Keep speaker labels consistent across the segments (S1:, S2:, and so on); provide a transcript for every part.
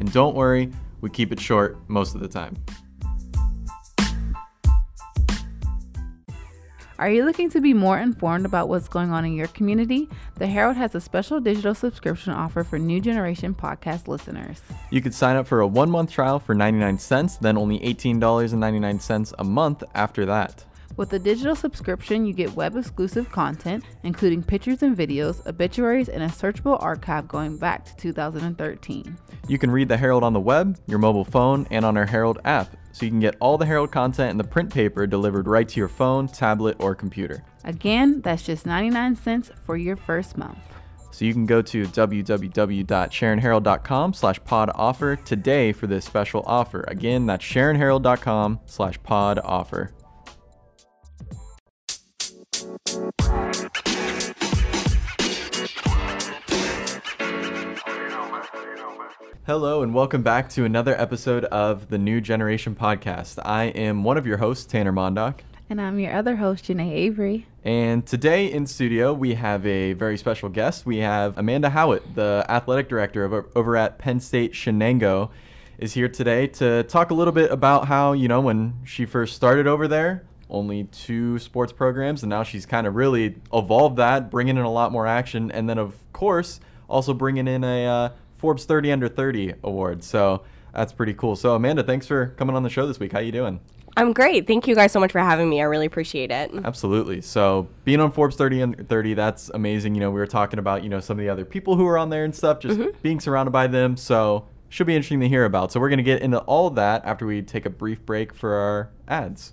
S1: And don't worry, we keep it short most of the time.
S2: Are you looking to be more informed about what's going on in your community? The Herald has a special digital subscription offer for new generation podcast listeners.
S1: You could sign up for a one month trial for 99 cents, then only $18.99 a month after that.
S2: With the digital subscription, you get web exclusive content, including pictures and videos, obituaries, and a searchable archive going back to 2013.
S1: You can read the Herald on the web, your mobile phone, and on our Herald app, so you can get all the Herald content in the print paper delivered right to your phone, tablet, or computer.
S2: Again, that's just 99 cents for your first month.
S1: So you can go to www.sharonherald.com slash pod offer today for this special offer. Again, that's sharonherald.com slash pod offer. Hello, and welcome back to another episode of the New Generation Podcast. I am one of your hosts, Tanner Mondock.
S2: And I'm your other host, Janae Avery.
S1: And today in studio, we have a very special guest. We have Amanda Howitt, the athletic director over, over at Penn State Shenango, is here today to talk a little bit about how, you know, when she first started over there, only two sports programs, and now she's kind of really evolved that, bringing in a lot more action, and then, of course, also bringing in a uh, Forbes 30 Under 30 award. So that's pretty cool. So, Amanda, thanks for coming on the show this week. How you doing?
S3: I'm great. Thank you guys so much for having me. I really appreciate it.
S1: Absolutely. So being on Forbes 30 and 30, that's amazing. You know, we were talking about, you know, some of the other people who are on there and stuff, just mm-hmm. being surrounded by them. So should be interesting to hear about. So we're going to get into all that after we take a brief break for our ads.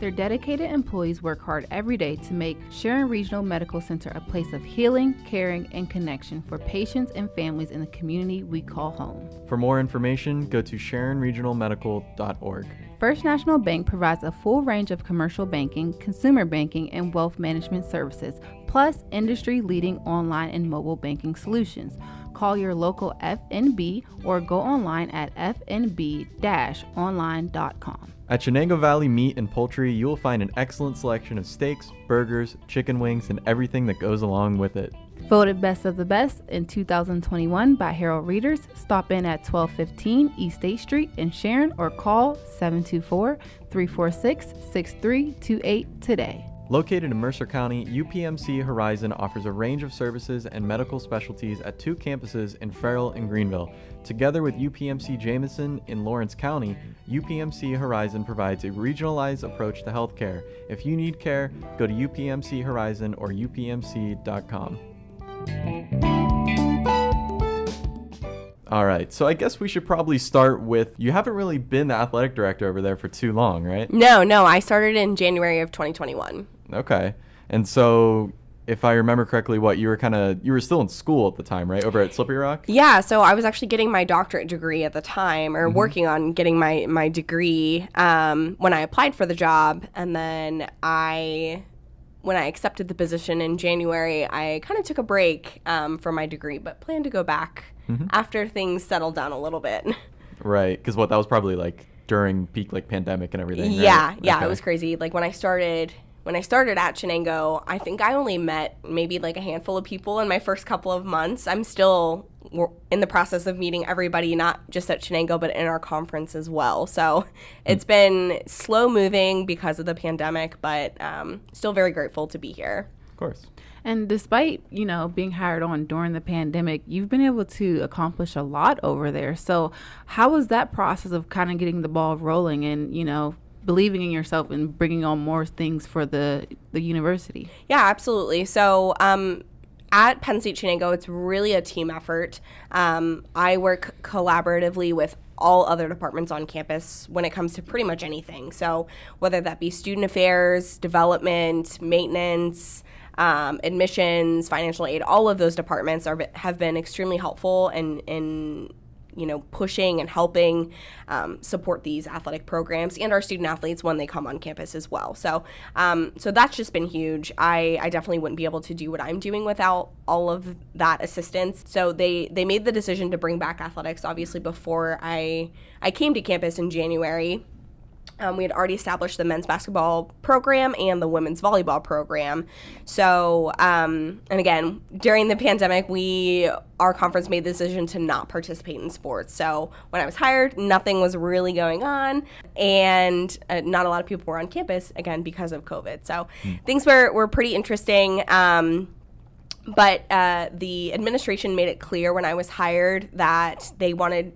S2: Their dedicated employees work hard every day to make Sharon Regional Medical Center a place of healing, caring, and connection for patients and families in the community we call home.
S1: For more information, go to sharonregionalmedical.org.
S2: First National Bank provides a full range of commercial banking, consumer banking, and wealth management services, plus industry leading online and mobile banking solutions. Call your local FNB or go online at fnb-online.com.
S1: At Shenango Valley Meat and Poultry, you will find an excellent selection of steaks, burgers, chicken wings, and everything that goes along with it.
S2: Voted Best of the Best in 2021 by Herald Readers, stop in at 1215 East State Street in Sharon or call 724 346 6328 today.
S1: Located in Mercer County, UPMC Horizon offers a range of services and medical specialties at two campuses in Farrell and Greenville. Together with UPMC Jameson in Lawrence County, UPMC Horizon provides a regionalized approach to healthcare. If you need care, go to UPMC Horizon or upmc.com. All right. So I guess we should probably start with you haven't really been the athletic director over there for too long, right?
S3: No, no. I started in January of 2021.
S1: Okay. And so if I remember correctly, what you were kind of you were still in school at the time, right? Over at Slippery Rock.
S3: Yeah, so I was actually getting my doctorate degree at the time, or mm-hmm. working on getting my my degree um, when I applied for the job, and then I. When I accepted the position in January, I kind of took a break um, for my degree, but plan to go back mm-hmm. after things settled down a little bit.
S1: Right, because what that was probably like during peak like pandemic and everything.
S3: Yeah,
S1: right?
S3: yeah, okay. it was crazy. Like when I started when I started at Shenango, I think I only met maybe like a handful of people in my first couple of months. I'm still in the process of meeting everybody, not just at Shenango, but in our conference as well. So it's been slow moving because of the pandemic, but um, still very grateful to be here.
S1: Of course.
S2: And despite, you know, being hired on during the pandemic, you've been able to accomplish a lot over there. So, how was that process of kind of getting the ball rolling and, you know, believing in yourself and bringing on more things for the the university?
S3: Yeah, absolutely. So, um, at Penn State Shenango, it's really a team effort. Um, I work collaboratively with all other departments on campus when it comes to pretty much anything. So, whether that be student affairs, development, maintenance, um, admissions, financial aid, all of those departments are have been extremely helpful in in you know pushing and helping um, support these athletic programs and our student athletes when they come on campus as well. So um, so that's just been huge. I, I definitely wouldn't be able to do what I'm doing without all of that assistance. So they they made the decision to bring back athletics obviously before I I came to campus in January. Um, we had already established the men's basketball program and the women's volleyball program. So, um, and again, during the pandemic, we our conference made the decision to not participate in sports. So when I was hired, nothing was really going on, and uh, not a lot of people were on campus again because of COVID. So mm. things were were pretty interesting. Um, but uh, the administration made it clear when I was hired that they wanted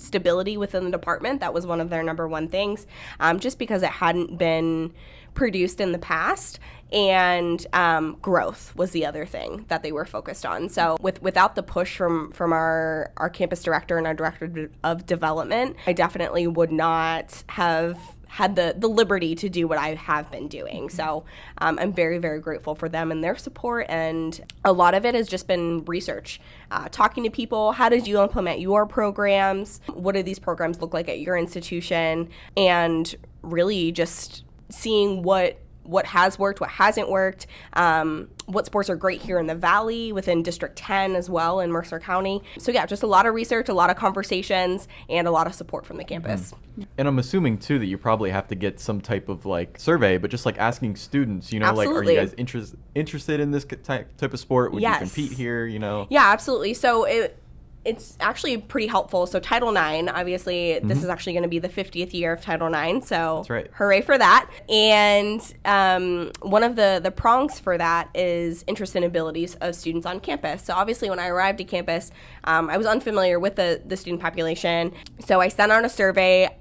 S3: stability within the department. That was one of their number one things, um, just because it hadn't been produced in the past and um, growth was the other thing that they were focused on. So with without the push from from our our campus director and our director of development, I definitely would not have had the the liberty to do what I have been doing. So um, I'm very very grateful for them and their support. And a lot of it has just been research, uh, talking to people. How did you implement your programs? What do these programs look like at your institution? And really just seeing what what has worked, what hasn't worked, um, what sports are great here in the Valley within District 10 as well in Mercer County. So, yeah, just a lot of research, a lot of conversations, and a lot of support from the campus.
S1: Mm-hmm. And I'm assuming, too, that you probably have to get some type of like survey, but just like asking students, you know,
S3: absolutely.
S1: like, are you guys interest, interested in this type, type of sport? Would yes. you compete here, you know?
S3: Yeah, absolutely. So, it, it's actually pretty helpful. So Title IX, obviously, mm-hmm. this is actually going to be the 50th year of Title IX. So
S1: right.
S3: hooray for that! And um, one of the the prongs for that is interest and abilities of students on campus. So obviously, when I arrived at campus, um, I was unfamiliar with the the student population. So I sent out a survey.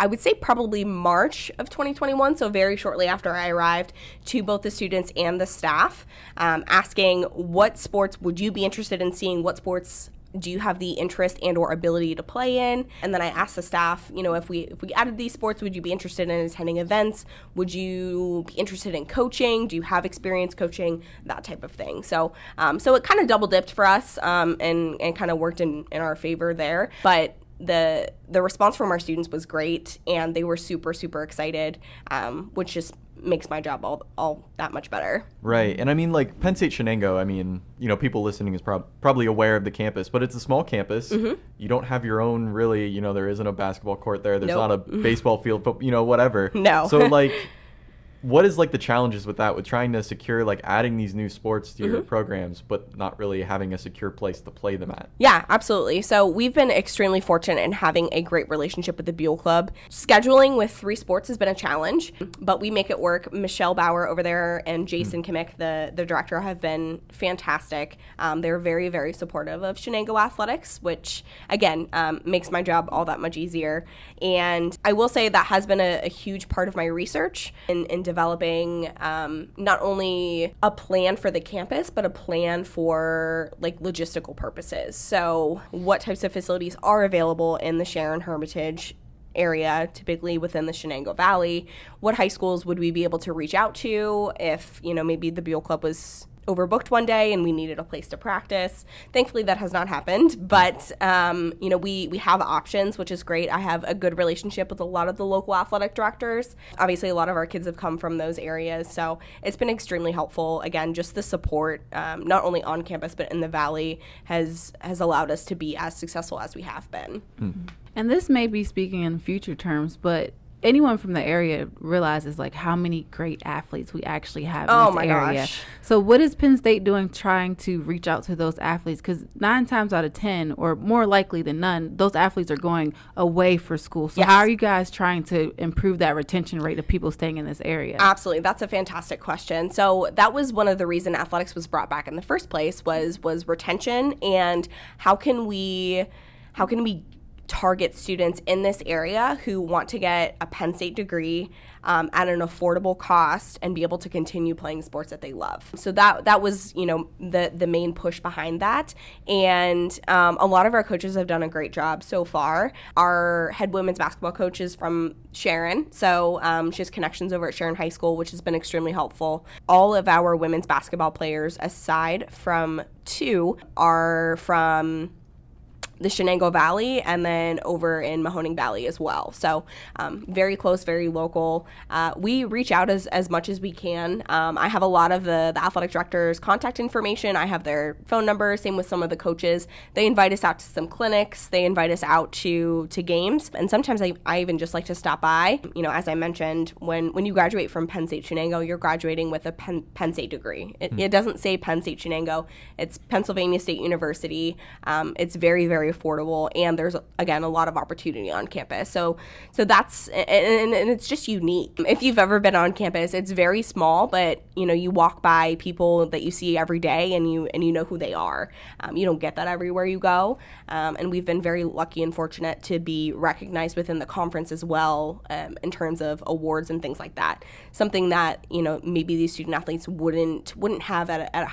S3: I would say probably March of 2021, so very shortly after I arrived, to both the students and the staff, um, asking what sports would you be interested in seeing, what sports do you have the interest and or ability to play in? And then i asked the staff you know if we if we added these sports would you be interested in attending events? Would you be interested in coaching? Do you have experience coaching? That type of thing. So um, so it kind of double dipped for us um, and and kind of worked in in our favor there. But the the response from our students was great and they were super super excited um, which just makes my job all all that much better.
S1: Right, and I mean like Penn State Shenango. I mean, you know, people listening is prob- probably aware of the campus, but it's a small campus. Mm-hmm. You don't have your own really. You know, there isn't a basketball court there. There's nope. not a baseball field, but you know, whatever.
S3: No.
S1: So like. what is like the challenges with that with trying to secure like adding these new sports to mm-hmm. your programs but not really having a secure place to play them at?
S3: Yeah absolutely. So we've been extremely fortunate in having a great relationship with the Buhl club. Scheduling with three sports has been a challenge but we make it work. Michelle bauer over there and jason mm-hmm. Kimmick, the, the director have been fantastic. Um, they're very very supportive of shenango athletics which again um, makes my job all that much easier. And i will say that has been a, a huge part of my research in, in developing um, not only a plan for the campus, but a plan for like logistical purposes. So, what types of facilities are available in the Sharon Hermitage area, typically within the Shenango Valley? What high schools would we be able to reach out to if, you know, maybe the Buhl Club was overbooked one day and we needed a place to practice. Thankfully, that has not happened, but um, you know we we have options, which is great. I have a good relationship with a lot of the local athletic directors. Obviously, a lot of our kids have come from those areas, so it's been extremely helpful. Again, just the support, um, not only on campus but in the valley, has has allowed us to be as successful as we have been.
S2: And this may be speaking in future terms, but anyone from the area realizes like how many great athletes we actually have
S3: Oh
S2: in this
S3: my
S2: area.
S3: gosh.
S2: So what is Penn State doing trying to reach out to those athletes? Because nine times out of ten, or more likely than none, those athletes are going away for school. So
S3: Yes.
S2: how are you guys trying to improve that retention rate of people staying in this area?
S3: Absolutely, that's a fantastic question. So that was one of the reason athletics was brought back in the first place was was retention and how can we how can we target students in this area who want to get a Penn State degree um, at an affordable cost and be able to continue playing sports that they love. So that that was you know the the main push behind that, and um, a lot of our coaches have done a great job so far. Our head women's basketball coach is from Sharon, so um, she has connections over at Sharon High School, which has been extremely helpful. All of our women's basketball players, aside from two, are from the Shenango Valley and then over in Mahoning Valley as well. So um, very close, very local. Uh, we reach out as, as much as we can. Um, I have a lot of the, the athletic directors' contact information. I have their phone number. Same with some of the coaches. They invite us out to some clinics. They invite us out to to games, and sometimes I, I even just like to stop by. You know, as I mentioned, when when you graduate from Penn State Shenango, you're graduating with a Penn, Penn State degree. It, it doesn't say Penn State Shenango. It's Pennsylvania State University. Um, it's very very affordable, and there's again a lot of opportunity on campus. So so that's and, and, it's just unique. If you've ever been on campus, it's very small, but you know you walk by people that you see every day, and you and you know who they are. Um, you don't get that everywhere you go, um, and we've been very lucky and fortunate to be recognized within the conference as well um, in terms of awards and things like that. Something that you know maybe these student athletes wouldn't wouldn't have at a, at a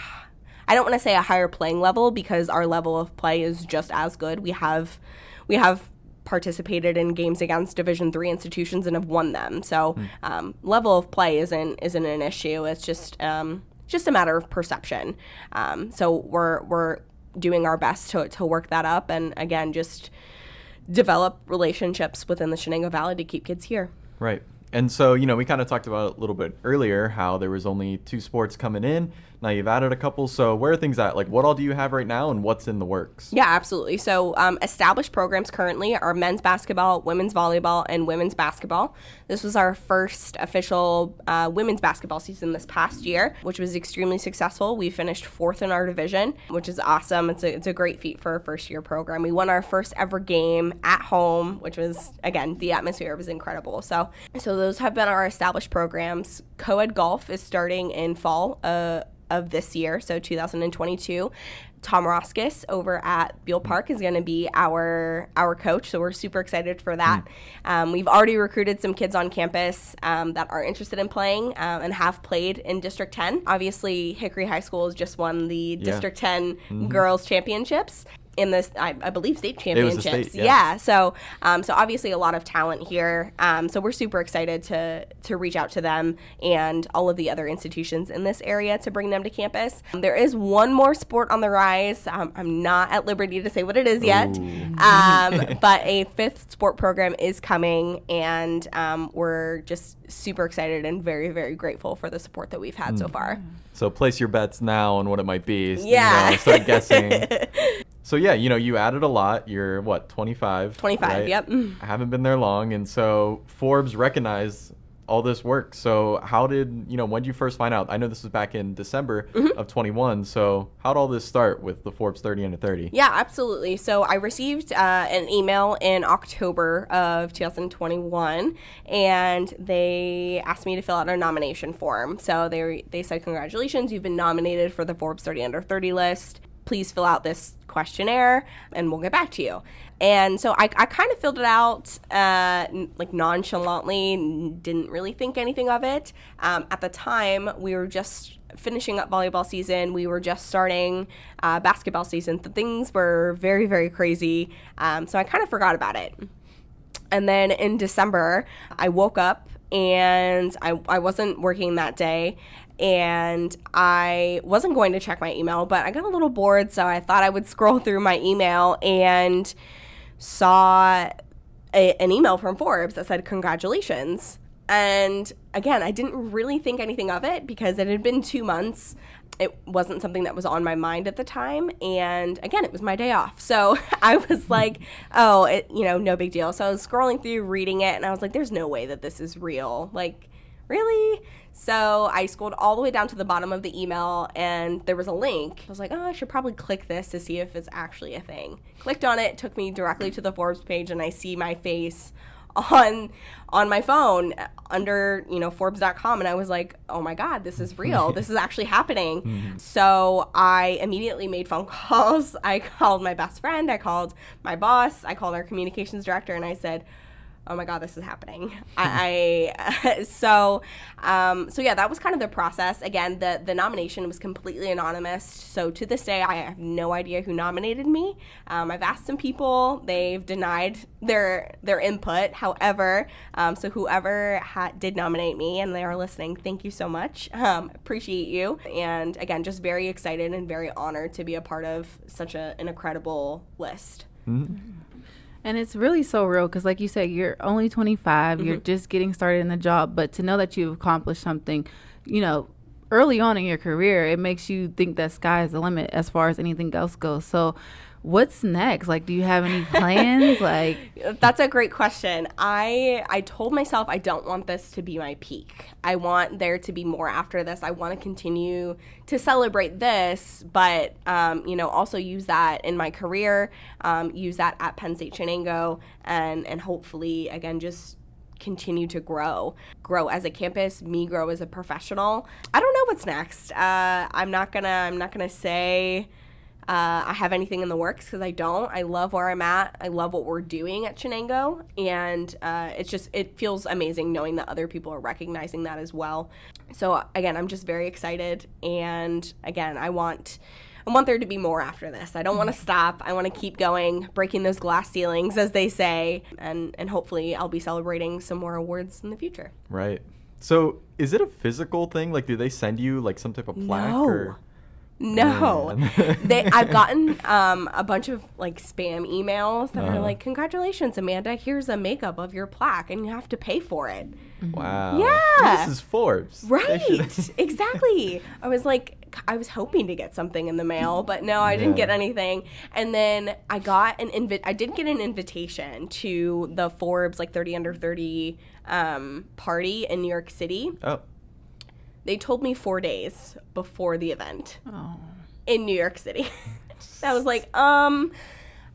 S3: I don't want to say a higher playing level because our level of play is just as good. We have we have participated in games against Division three institutions and have won them. So um, level of play isn't isn't an issue. It's just um, just a matter of perception. Um, so we're we're doing our best to to work that up and again just develop relationships within the Shenango Valley to keep kids here.
S1: Right. And so, you know, we kind of talked about a little bit earlier how there was only two sports coming in. Now you've added a couple. So where are things at? Like, what all do you have right now, and what's in the works?
S3: Yeah, absolutely. So, um, established programs currently are men's basketball, women's volleyball, and women's basketball. This was our first official uh, women's basketball season this past year, which was extremely successful. We finished fourth in our division, which is awesome. It's a, it's a great feat for a first year program. We won our first ever game at home, which was, again, the atmosphere was incredible. So, so those have been our established programs. Co ed golf is starting in fall. Uh, of this year, so 2022. Tom Roskis over at Buhl Park is going to be our our coach, so we're super excited for that. Um, we've already recruited some kids on campus um, that are interested in playing um, and have played in District 10. Obviously, Hickory High School has just won the District 10 Girls Championships in this, I, I believe, state championships.
S1: state, yeah.
S3: yeah. So, um, so obviously a lot of talent here. Um, so we're super excited to to reach out to them and all of the other institutions in this area to bring them to campus. There is one more sport on the rise. Um, I'm not at liberty to say what it is yet, um, but a fifth sport program is coming, and um, we're just super excited and very very grateful for the support that we've had so far.
S1: So place your bets now on what it might be. you
S3: Yeah.
S1: know, start guessing. so yeah, you know, you added a lot. You're what, 25?
S3: 25,
S1: right?
S3: yep.
S1: I haven't been there long, and so Forbes recognized all this work. So how did you know? When did you first find out? I know this was back in December
S3: Mm-hmm.
S1: of 21. So how did all this start with the Forbes 30 under 30?
S3: Yeah, absolutely. So I received uh, an email in October of 2021, and they asked me to fill out a nomination form. So they they said, "Congratulations, you've been nominated for the Forbes 30 under 30 list. Please fill out this questionnaire, and we'll get back to you." And so I, I kind of filled it out uh, like nonchalantly, didn't really think anything of it. Um, at the time, we were just finishing up volleyball season. We were just starting uh, basketball season. The things were very, very crazy. Um, so I kind of forgot about it. And then in December, I woke up and I, I wasn't working that day. And I wasn't going to check my email, but I got a little bored. So I thought I would scroll through my email and saw a, an email from Forbes that said, Congratulations and again, I didn't really think anything of it because it had been two months. It wasn't something that was on my mind at the time. And again, it was my day off. So I was like, oh, it, you know, no big deal. So I was scrolling through, reading it, and I was like, there's no way that this is real. Like, really? So I scrolled all the way down to the bottom of the email and there was a link. I was like, oh, I should probably click this to see if it's actually a thing. Clicked on it, took me directly to the Forbes page, and I see my face on on my phone under you know forbes.com and i was like oh my god this is real this is actually happening mm-hmm. so i immediately made phone calls i called my best friend i called my boss i called our communications director and i said oh my god this is happening. I, I so um, so yeah that was kind of the process. Again the the nomination was completely anonymous. So to this day i have no idea who nominated me. Um, i've asked some people. They've denied their their input. However um, so whoever ha- did nominate me and they are listening thank you so much. Um, appreciate you. And again just very excited and very honored to be a part of such a, an incredible list. Mm-hmm.
S2: And it's really so real because, like you said, you're only 25, mm-hmm. you're just getting started in the job, but to know that you've accomplished something, you know, early on in your career, it makes you think that sky is the limit as far as anything else goes. So, what's next? Like do you have any plans? Like
S3: that's a great question. I i told myself i don't want this to be my peak. I want there to be more after this. I want to continue to celebrate this but um, you know also use that in my career um, use that at penn state shenango and and hopefully again just continue to grow grow as a campus. Me grow as a professional. I don't know what's next. Uh, i'm not gonna i'm not gonna say uh, I have anything in the works because I don't. I love where I'm at. I love what we're doing at Shenango, and uh, it's just it feels amazing knowing that other people are recognizing that as well. So again, I'm just very excited, and again, I want. I want there to be more after this. I don't want to stop. I want to keep going, breaking those glass ceilings, as they say, and and hopefully I'll be celebrating some more awards in the future.
S1: Right. So, is it a physical thing? Like, do they send you like some type of plaque? No. Or?
S3: No, they. I've gotten um, a bunch of like spam emails that uh-huh. are like, "Congratulations, Amanda! Here's a makeup of your plaque, and you have to pay for it."
S1: Wow.
S3: Yeah.
S1: This is Forbes.
S3: Right. exactly. I was like, I was hoping to get something in the mail, but no, I didn't get anything. And then I got an invite. I did get an invitation to the Forbes like 30 under 30 um, party in New York City.
S1: Oh.
S3: They told me four days before the event oh. in New York City. I was like, um,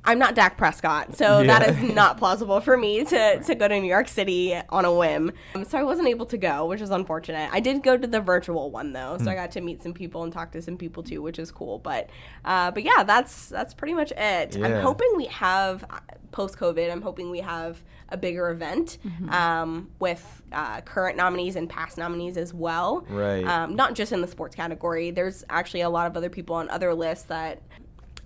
S3: I'm not Dak Prescott, so yeah. that is not plausible for me to, to go to New York City on a whim. Um, so I wasn't able to go, which is unfortunate. I did go to the virtual one though, so mm. I got to meet some people and talk to some people too, which is cool. But uh, but yeah, that's that's pretty much it. Yeah. I'm hoping we have uh, post COVID. I'm hoping we have a bigger event mm-hmm. um, with uh, current nominees and past nominees as well.
S1: Right.
S3: Um, not just in the sports category. There's actually a lot of other people on other lists that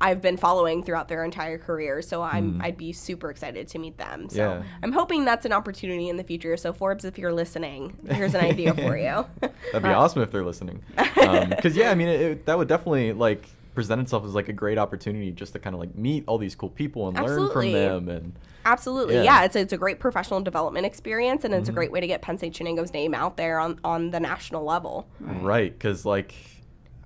S3: I've been following throughout their entire career. So I'm mm. I'd be super excited to meet them. So yeah. I'm hoping that's an opportunity in the future. So Forbes, if you're listening, here's an idea for you.
S1: That'd be awesome if they're listening. Because um, yeah, I mean it, it, that would definitely like present itself as like a great opportunity just to kind of like meet all these cool people and Absolutely. learn from them and
S3: Absolutely, yeah. yeah. It's, a, it's a great professional development experience, and it's mm-hmm. a great way to get Penn State Shenango's name out there on on the national level.
S1: Right, because like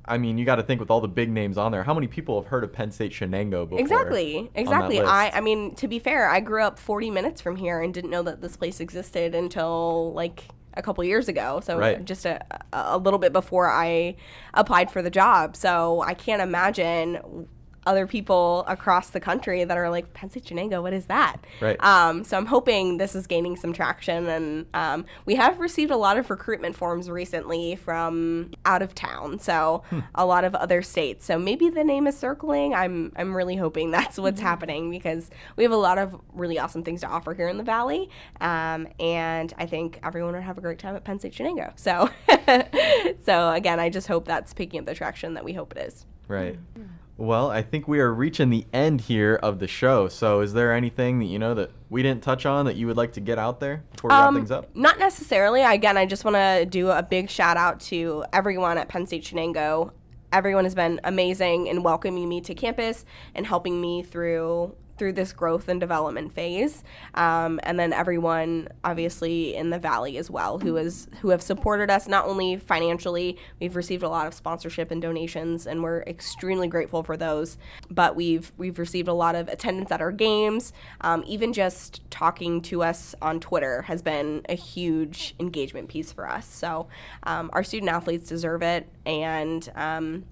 S1: I mean, you got to think with all the big names on there, how many people have heard of Penn State Shenango before?
S3: Exactly, exactly. I, I mean, to be fair, I grew up 40 minutes from here and didn't know that this place existed until like a couple years ago. So right. just a, a little bit before I applied for the job. So I can't imagine other people across the country that are like Penn State Shenango, what is that?
S1: Right.
S3: Um, so I'm hoping this is gaining some traction, and um, we have received a lot of recruitment forms recently from out of town, so hmm. a lot of other states. So maybe the name is circling. I'm I'm really hoping that's what's mm-hmm. happening because we have a lot of really awesome things to offer here in the Valley, um, and I think everyone would have a great time at Penn State Shenango. So so again, I just hope that's picking up the traction that we hope it is.
S1: Right. Mm-hmm. Well, I think we are reaching the end here of the show. So, is there anything that you know that we didn't touch on that you would like to get out there before we um, wrap things up?
S3: Not necessarily. Again, I just want to do a big shout out to everyone at Penn State Shenango. Everyone has been amazing in welcoming me to campus and helping me through through this growth and development phase, um, and then everyone obviously in the valley as well who is who have supported us not only financially. We've received a lot of sponsorship and donations, and we're extremely grateful for those. But we've we've received a lot of attendance at our games. Um, even just talking to us on Twitter has been a huge engagement piece for us. So um, our student athletes deserve it, and um,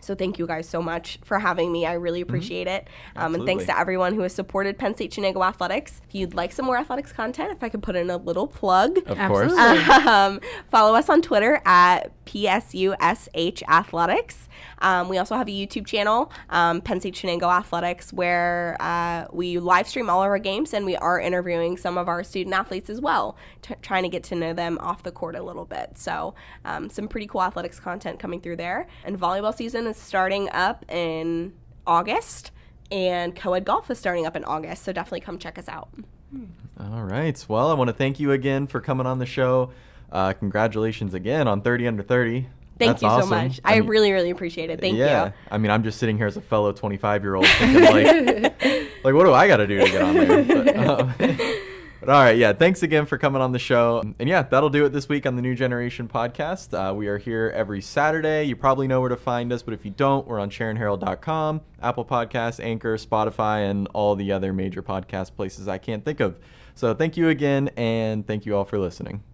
S3: so thank you guys so much for having me. I really appreciate it. Um, and thanks to everyone who has supported Penn State Shenango Athletics. If you'd like some more athletics content, if I could put in a little plug,
S1: Of course.
S3: Um, follow us on Twitter at PSUSH Athletics. Um, we also have a YouTube channel, um, Penn State Shenango Athletics, where uh, we live stream all of our games and we are interviewing some of our student athletes as well, t- trying to get to know them off the court a little bit. So, um, some pretty cool athletics content coming through there. And volleyball season is starting up in August, and co ed golf is starting up in August. So, definitely come check us out.
S1: All right. Well, I want to thank you again for coming on the show. Uh, congratulations again on 30 under 30.
S3: Thank
S1: That's
S3: you so
S1: awesome.
S3: much. I,
S1: mean,
S3: really, really appreciate it. Thank
S1: yeah.
S3: you. Yeah.
S1: I mean, I'm just sitting here as a fellow 25 year old thinking, like, like, what do I got to do to get on there? But, um, But all right, yeah. Thanks again for coming on the show. And yeah, that'll do it this week on the New Generation podcast. Uh, we are here every Saturday. You probably know where to find us, but if you don't, we're on SharonHerald.com, Apple Podcasts, Anchor, Spotify, and all the other major podcast places I can't think of. So thank you again, and thank you all for listening.